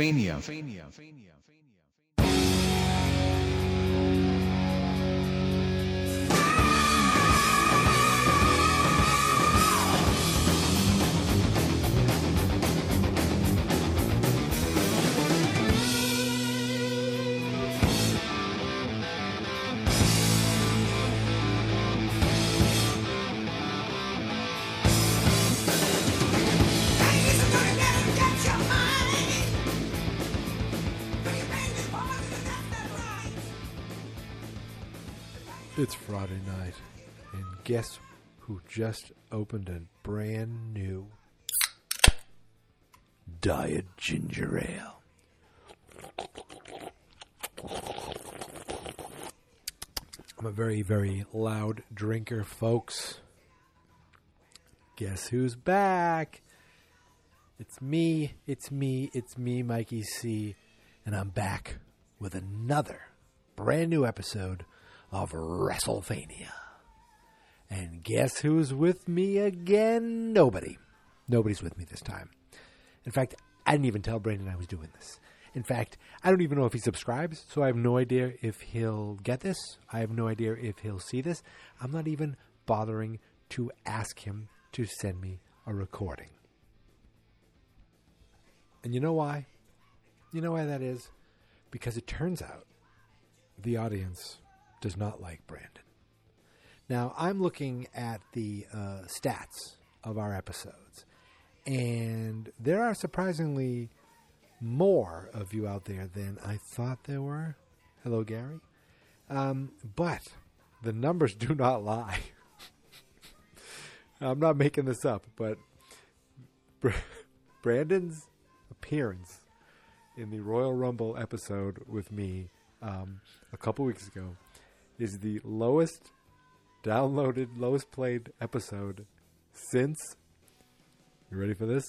Fania. It's Friday night, and guess who just opened a brand new Diet Ginger Ale? I'm a very, very loud drinker, folks. Guess who's back? It's me, it's me, it's me, Mikey C, and I'm back with another brand new episode of WrestleMania. And guess who's with me again? Nobody. Nobody's with me this time. In fact, I didn't even tell Brandon I was doing this. In fact, I don't even know if he subscribes, so I have no idea if he'll get this. I have no idea if he'll see this. I'm not even bothering to ask him to send me a recording. And you know why? You know why that is? Because it turns out the audience does not like Brandon. Now, I'm looking at the uh, stats of our episodes, and there are surprisingly more of you out there than I thought there were. Hello, Gary. Um, but the numbers do not lie. I'm not making this up, but Brandon's appearance in the Royal Rumble episode with me um, a couple weeks ago is the lowest downloaded, lowest played episode since. You ready for this?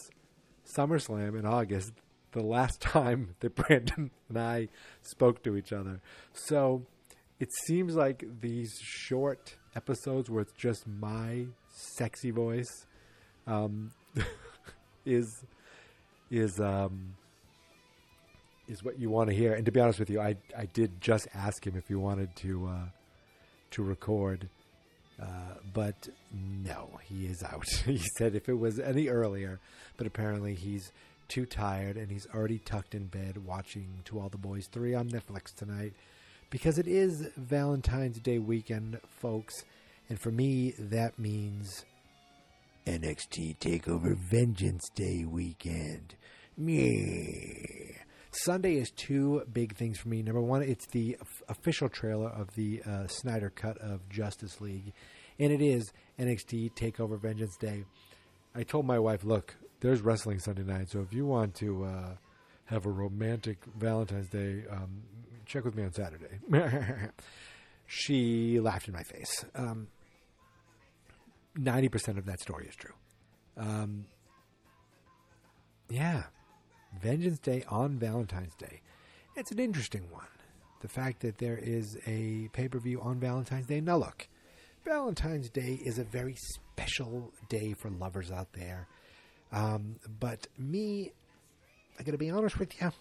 SummerSlam in August, the last time that Brandon and I spoke to each other. So it seems like these short episodes where it's just my sexy voice um, is is um, is what you want to hear. And to be honest with you, I I did just ask him if he wanted to uh, to record, uh, but no, he is out. he said if it was any earlier, but apparently he's too tired and he's already tucked in bed watching To All the Boys three on Netflix tonight because it is Valentine's Day weekend, folks. And for me, that means NXT Takeover Vengeance Day weekend. Meh. Sunday is two big things for me. Number one, it's the official trailer of the uh, Snyder cut of Justice League, and it is NXT Takeover Vengeance Day. I told my wife, "Look, there's wrestling Sunday night, so if you want to uh, have a romantic Valentine's Day, um, check with me on Saturday." she laughed in my face. Um, ninety percent of that story is true. Um, yeah, Vengeance Day on Valentine's Day. It's an interesting one. The fact that there is a pay per view on Valentine's Day. Now, look, Valentine's Day is a very special day for lovers out there. Um, but me, I gotta be honest with you.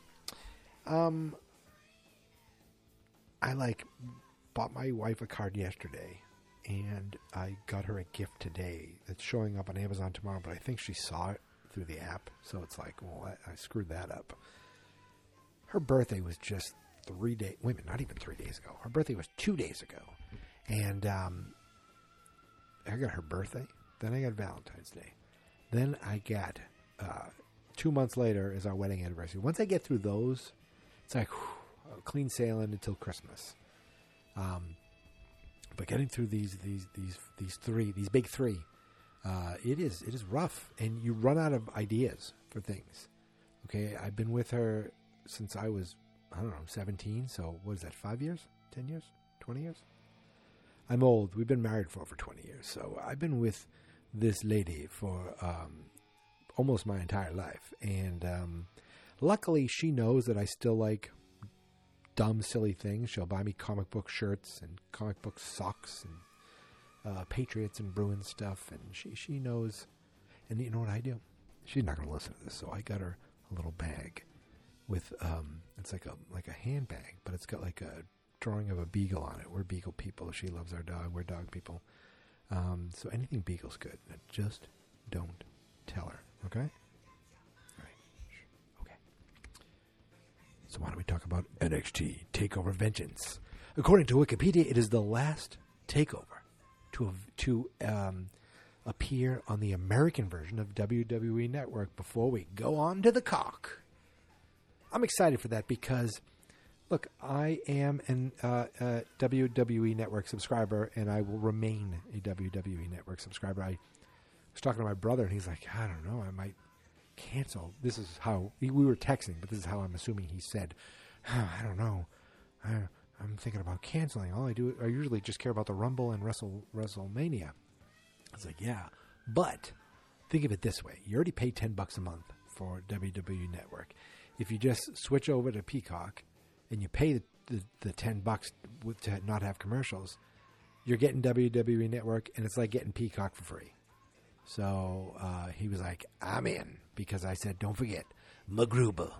Um, I like bought my wife a card yesterday, and I got her a gift today that's showing up on Amazon tomorrow. But I think she saw it through the app, so it's like, well, I, I screwed that up. Her birthday was just three days. Wait a minute, not even three days ago. Her birthday was two days ago, and um, I got her birthday. Then I got Valentine's Day. Then I got uh, two months later is our wedding anniversary. Once I get through those, it's like whew, clean sailing until Christmas. Um, but getting through these these these these three these big three, uh, it is it is rough, and you run out of ideas for things. Okay, I've been with her since I was I don't know seventeen. So what is that? Five years? Ten years? Twenty years? I'm old. We've been married for over twenty years, so I've been with this lady for um, almost my entire life, and um, luckily she knows that I still like dumb, silly things. She'll buy me comic book shirts and comic book socks and uh, Patriots and Bruins stuff, and she she knows. And you know what I do? She's not going to listen to this, so I got her a little bag with um, it's like a like a handbag, but it's got like a drawing of a beagle on it. We're beagle people. She loves our dog. We're dog people. Um, so anything beagle's good. Just don't tell her. Okay. Okay. So why don't we talk about NXT Takeover Vengeance? According to Wikipedia, it is the last takeover to to um, appear on the American version of WWE Network before we go on to Peacock. I'm excited for that because, look, I am an uh, uh, WWE Network subscriber, and I will remain a WWE Network subscriber. I was talking to my brother, and he's like, I don't know, I might cancel. This is how we were texting, but this is how I'm assuming he said, I don't know. I, I'm thinking about canceling. All I do, I usually just care about the Rumble and Wrestle WrestleMania. I was like, yeah, but think of it this way: you already pay ten bucks a month for WWE Network. If you just switch over to Peacock and you pay the, the, the ten bucks to not have commercials, you're getting WWE Network, and it's like getting Peacock for free. So uh, he was like, "I'm in," because I said, "Don't forget, MacGruber."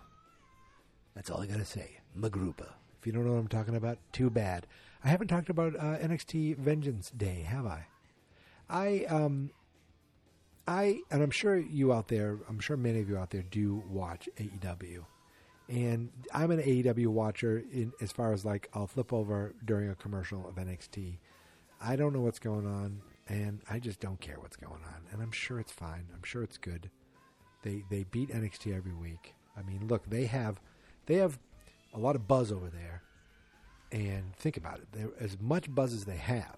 That's all I gotta say, MacGruber. If you don't know what I'm talking about, too bad. I haven't talked about uh, NXT Vengeance Day, have I? I um, I and I'm sure you out there, I'm sure many of you out there do watch AEW, and I'm an AEW watcher. In as far as like, I'll flip over during a commercial of NXT. I don't know what's going on, and I just don't care what's going on, and I'm sure it's fine. I'm sure it's good. They they beat NXT every week. I mean, look, they have they have a lot of buzz over there. And think about it. They're, as much buzz as they have,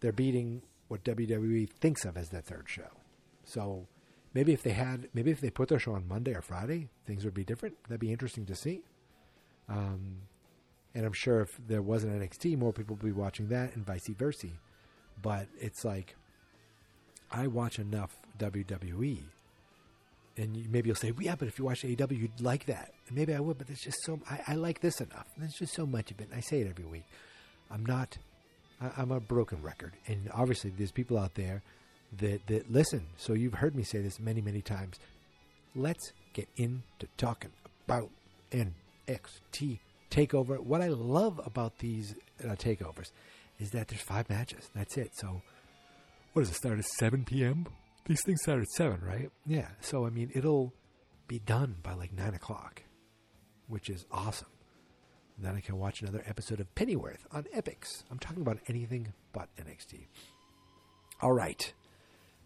they're beating what WWE thinks of as their third show. So maybe if they had, maybe if they put their show on Monday or Friday, things would be different. That'd be interesting to see. Um, and I'm sure if there wasn't NXT, more people would be watching that and vice versa. But it's like, I watch enough WWE and you, maybe you'll say, well, yeah, but if you watch AEW, you'd like that. And maybe I would, but it's just so, I, I like this enough. There's just so much of it. I say it every week. I'm not, I, am a broken record. And obviously, there's people out there that, that listen. So you've heard me say this many, many times. Let's get into talking about NXT TakeOver. What I love about these uh, takeovers is that there's five matches. That's it. So, what does it start at 7 p.m.? These things start at seven, right? Yeah. So I mean, it'll be done by like nine o'clock, which is awesome. And then I can watch another episode of Pennyworth on Epix. I'm talking about anything but NXT. All right,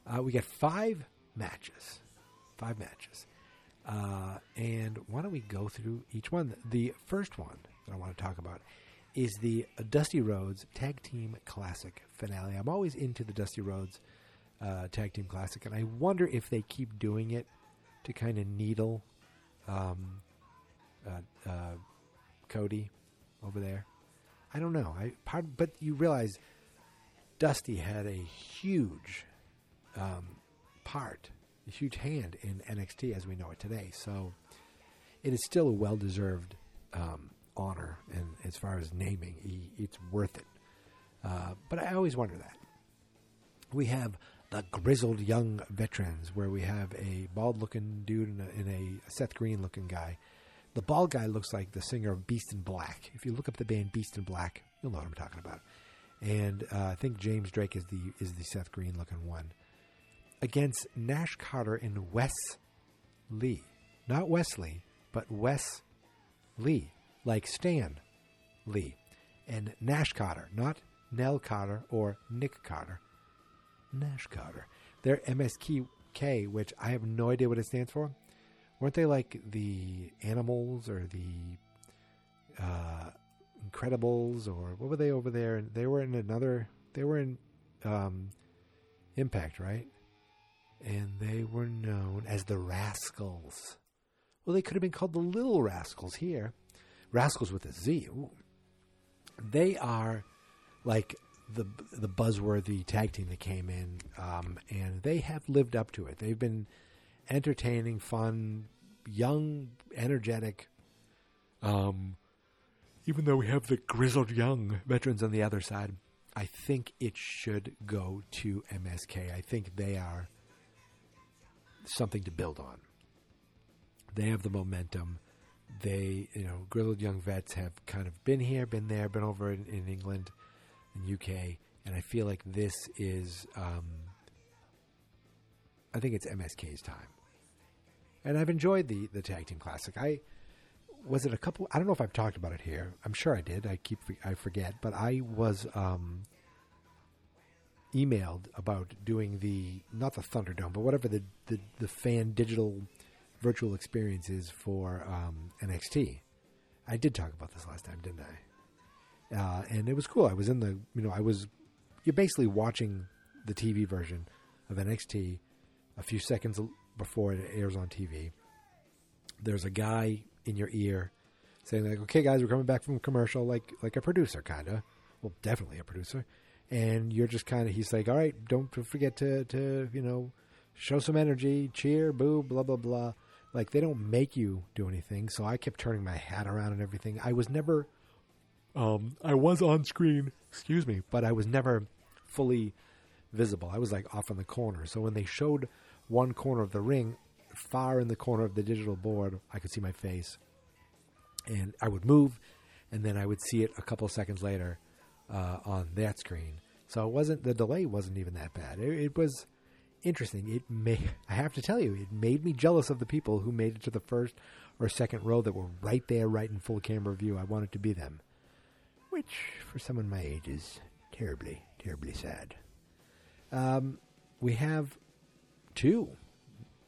uh, we got five matches, five matches, uh, and why don't we go through each one? The first one that I want to talk about is the Dusty Rhodes Tag Team Classic finale. I'm always into the Dusty Rhodes uh, Tag Team Classic, and I wonder if they keep doing it to kind of needle um, uh, uh, Cody over there. I don't know. I part, but you realize Dusty had a huge um, part, a huge hand in NXT as we know it today. So it is still a well-deserved um, honor, and as far as naming, he, it's worth it. Uh, but I always wonder that we have the grizzled young veterans, where we have a bald looking dude and a, and a Seth Green looking guy. The bald guy looks like the singer of Beast in Black. If you look up the band Beast in Black, you'll know what I'm talking about. And uh, I think James Drake is the is the Seth Green looking one against Nash Carter and Wes Lee, not Wesley, but Wes Lee, like Stan Lee, and Nash Carter, not Nell Carter or Nick Carter, Nash Carter. They're MSK, which I have no idea what it stands for. Weren't they like the animals or the uh, Incredibles or what were they over there? They were in another. They were in um, Impact, right? And they were known as the Rascals. Well, they could have been called the Little Rascals here. Rascals with a Z. Ooh. They are like the the buzzworthy tag team that came in, um, and they have lived up to it. They've been entertaining, fun, young, energetic. Um, even though we have the grizzled young veterans on the other side, I think it should go to MSK. I think they are something to build on. They have the momentum. they, you know, grizzled young vets have kind of been here, been there, been over in, in England and UK, and I feel like this is, um, I think it's MSK's time, and I've enjoyed the the tag team classic. I was it a couple. I don't know if I've talked about it here. I'm sure I did. I keep I forget, but I was um, emailed about doing the not the Thunderdome, but whatever the the, the fan digital virtual experience is for um, NXT. I did talk about this last time, didn't I? Uh, and it was cool. I was in the you know I was you're basically watching the TV version of NXT a few seconds before it airs on TV. There's a guy in your ear saying like, "Okay, guys, we're coming back from commercial," like like a producer, kind of. Well, definitely a producer. And you're just kind of he's like, "All right, don't forget to to you know show some energy, cheer, boo, blah blah blah." Like they don't make you do anything, so I kept turning my hat around and everything. I was never, um, I was on screen, excuse me, but I was never fully visible. I was like off in the corner. So when they showed one corner of the ring, far in the corner of the digital board, I could see my face. And I would move, and then I would see it a couple seconds later uh, on that screen. So it wasn't the delay wasn't even that bad. It, it was interesting. It may I have to tell you, it made me jealous of the people who made it to the first or second row that were right there, right in full camera view. I wanted to be them, which for someone my age is terribly, terribly sad. Um, we have two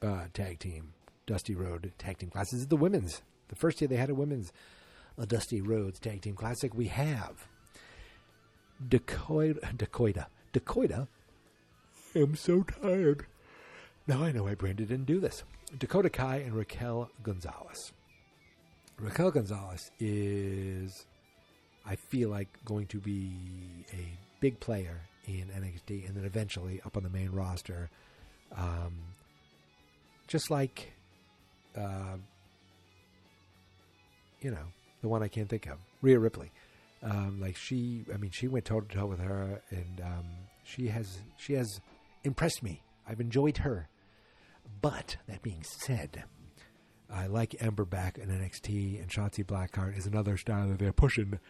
uh, tag team Dusty Road tag team classes. The women's. The first year they had a women's a Dusty Rhodes tag team classic. We have Dakota. Dakota. Dakota. I'm so tired. Now I know why Brandon didn't do this. Dakota Kai and Raquel Gonzalez. Raquel Gonzalez is, I feel like, going to be a big player in NXT and then eventually up on the main roster. Um, just like, uh, you know, the one I can't think of, Rhea Ripley. Um, like she, I mean, she went toe to toe with her, and um, she has she has impressed me. I've enjoyed her. But that being said, I like Ember back in NXT, and Shotzi Blackheart is another style that they're pushing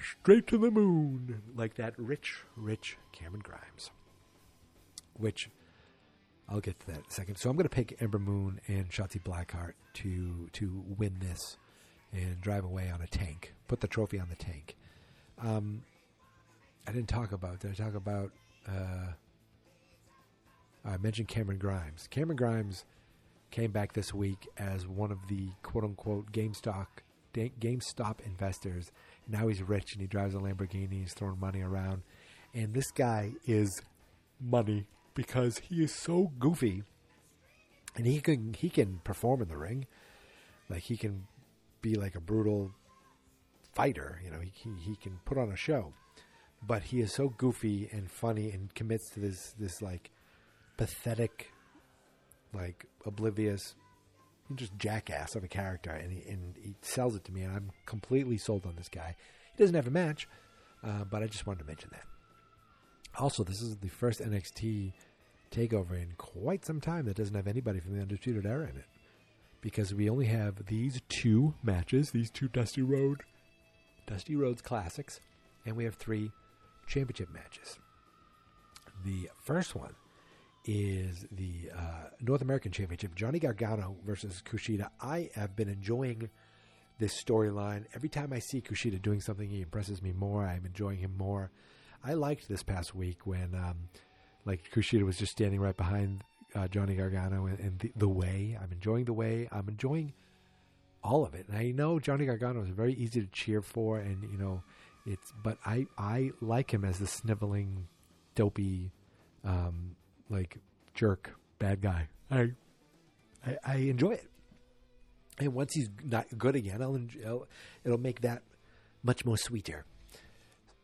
straight to the moon, like that rich, rich Cameron Grimes. Which I'll get to that in a second. So I'm going to pick Ember Moon and Shotzi Blackheart to to win this and drive away on a tank. Put the trophy on the tank. Um, I didn't talk about. Did I talk about? Uh, I mentioned Cameron Grimes. Cameron Grimes came back this week as one of the quote unquote GameStop GameStop investors. Now he's rich and he drives a Lamborghini. He's throwing money around, and this guy is money because he is so goofy, and he can he can perform in the ring, like he can be like a brutal fighter. You know, he he, he can put on a show, but he is so goofy and funny and commits to this this like pathetic, like oblivious, just jackass of a character, and he, and he sells it to me, and I'm completely sold on this guy. He doesn't have a match, uh, but I just wanted to mention that. Also, this is the first NXT takeover in quite some time that doesn't have anybody from the Undisputed Era in it. Because we only have these two matches, these two Dusty Road Dusty Rhodes classics, and we have three championship matches. The first one is the uh, North American Championship, Johnny Gargano versus Kushida. I have been enjoying this storyline. Every time I see Kushida doing something, he impresses me more. I'm enjoying him more. I liked this past week when, um, like, Kushida was just standing right behind uh, Johnny Gargano and, and the, the, way. I'm enjoying the way. I'm enjoying all of it. And I know Johnny Gargano is very easy to cheer for, and you know, it's. But I I like him as the sniveling, dopey, um, like jerk bad guy. I I, I enjoy it. And once he's not good again, I'll, enjoy, it'll make that much more sweeter.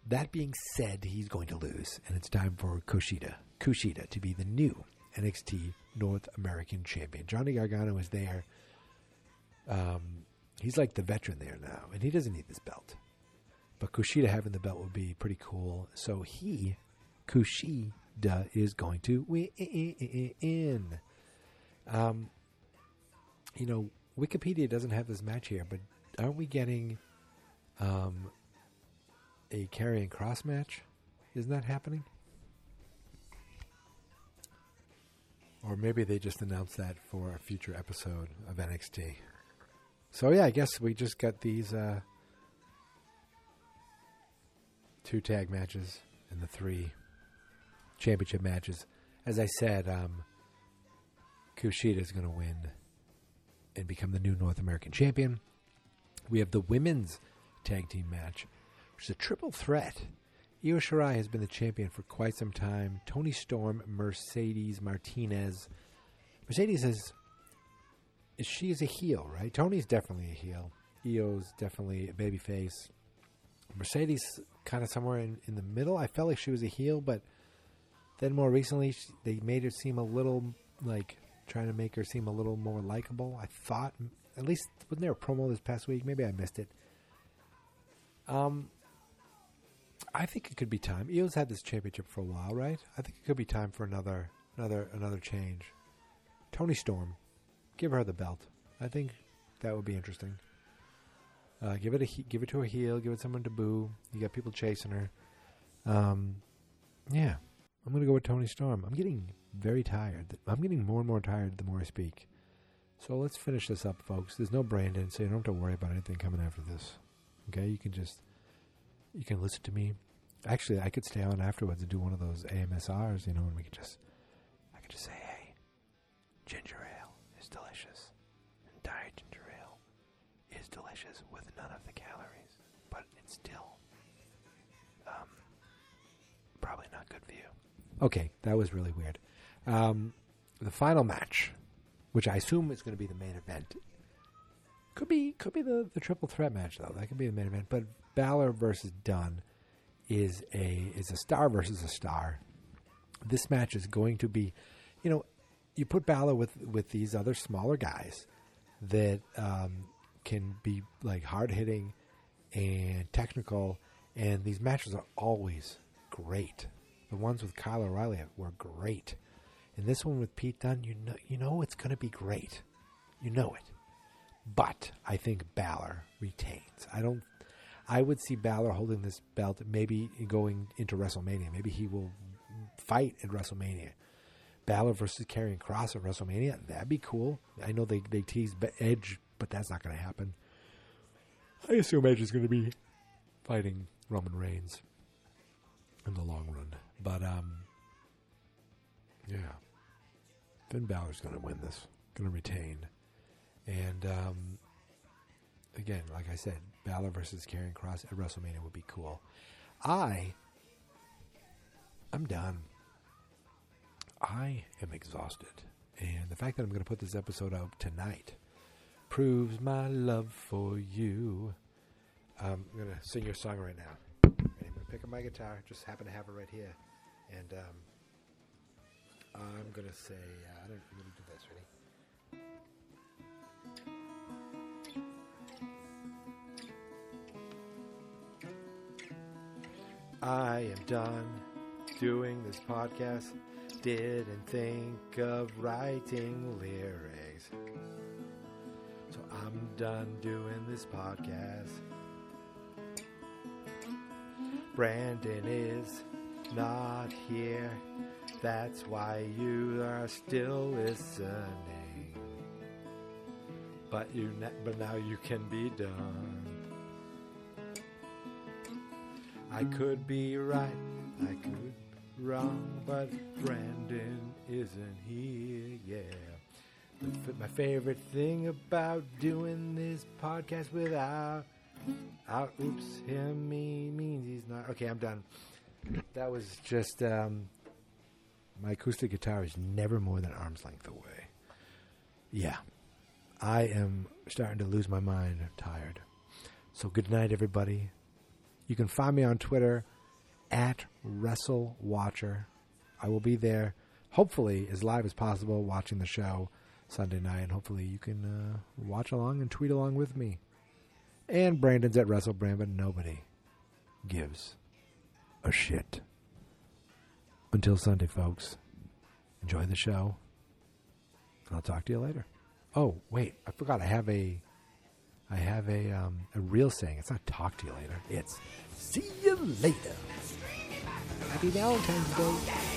That being said, he's going to lose, and it's time for Kushida, Kushida to be the new NXT North American Champion. Johnny Gargano is there. Um, he's like the veteran there now, and he doesn't need this belt. But Kushida having the belt would be pretty cool. So he, Kushida, is going to win. Um, you know, Wikipedia doesn't have this match here, but aren't we getting um, a Karrion Kross match? Isn't that happening? Or maybe they just announced that for a future episode of NXT. So yeah, I guess we just got these uh, two tag matches and the three championship matches. As I said, um, Kushida is going to win and become the new North American champion. We have the women's tag team match, which is a triple threat. Io Shirai has been the champion for quite some time. Toni Storm, Mercedes Martinez. Mercedes is she is a heel, right? Toni's definitely a heel. Io's definitely a babyface. Mercedes kind of somewhere in, in the middle. I felt like she was a heel, but then more recently she, they made her seem a little like trying to make her seem a little more likable. I thought, at least wasn't there a promo this past week? Maybe I missed it. Um, I think it could be time. Io's had this championship for a while, right? I think it could be time for another, another, another change. Toni Storm, give her the belt. I think that would be interesting. Uh, give it a give it to a heel. Give it someone to boo. You got people chasing her. Um, yeah, I'm gonna go with Toni Storm. I'm getting very tired. I'm getting more and more tired the more I speak. So let's finish this up, folks. There's no Brandon, so you don't have to worry about anything coming after this. Okay, you can just you can listen to me. Actually, I could stay on afterwards and do one of those AMSRs, you know, and we could just I could just say, "Hey, ginger ale is delicious, and diet ginger ale is delicious with none of the calories, but it's still um probably not good for you." Okay, that was really weird. Um, the final match, which I assume is going to be the main event, could be could be the, the triple threat match though. That could be the main event. But Balor versus Dunne is a is a star versus a star. This match is going to be, you know, you put Balor with with these other smaller guys that um, can be like hard hitting and technical, and these matches are always great. The ones with Kyle O'Reilly were great. And this one with Pete Dunne, you know, you know it's going to be great. You know it. But I think Balor retains. I don't. I would see Balor holding this belt, maybe going into WrestleMania. Maybe he will fight at WrestleMania. Balor versus Karrion Kross at WrestleMania. That'd be cool. I know they they tease Edge, but that's not going to happen. I assume Edge is going to be fighting Roman Reigns in the long run. But um, yeah, Finn Balor's going to win this, going to retain, and um, again, like I said, Balor versus Karrion Kross at WrestleMania would be cool. I, I'm done. I am exhausted, and the fact that I'm going to put this episode out tonight proves my love for you. Um, I'm going to sing your song right now. I'm going to pick up my guitar. Just happen to have it right here. And um, I'm going to say, uh, I don't, to do this. Ready? I am done doing this podcast. Didn't think of writing lyrics. So I'm done doing this podcast. Brandon is not here. That's why you are still listening. But you, ne- but now you can be done. I could be right, I could be wrong, but Brandon isn't here. Yeah. My favorite thing about doing this podcast without, out, oops, him, me means he's not. Okay, I'm done. That was just um, my acoustic guitar is never more than arm's length away. Yeah, I am starting to lose my mind. I'm tired. So good night, everybody. You can find me on Twitter at WrestleWatcher. I will be there, hopefully as live as possible, watching the show Sunday night. And hopefully you can uh, watch along and tweet along with me. And Brandon's at WrestleBrand, but nobody gives a shit. Until Sunday, folks, enjoy the show, I'll talk to you later. Oh wait, I forgot. I have a, I have a um, a real saying. It's not talk to you later. It's see you later. Happy Valentine's Day.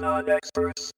Not experts.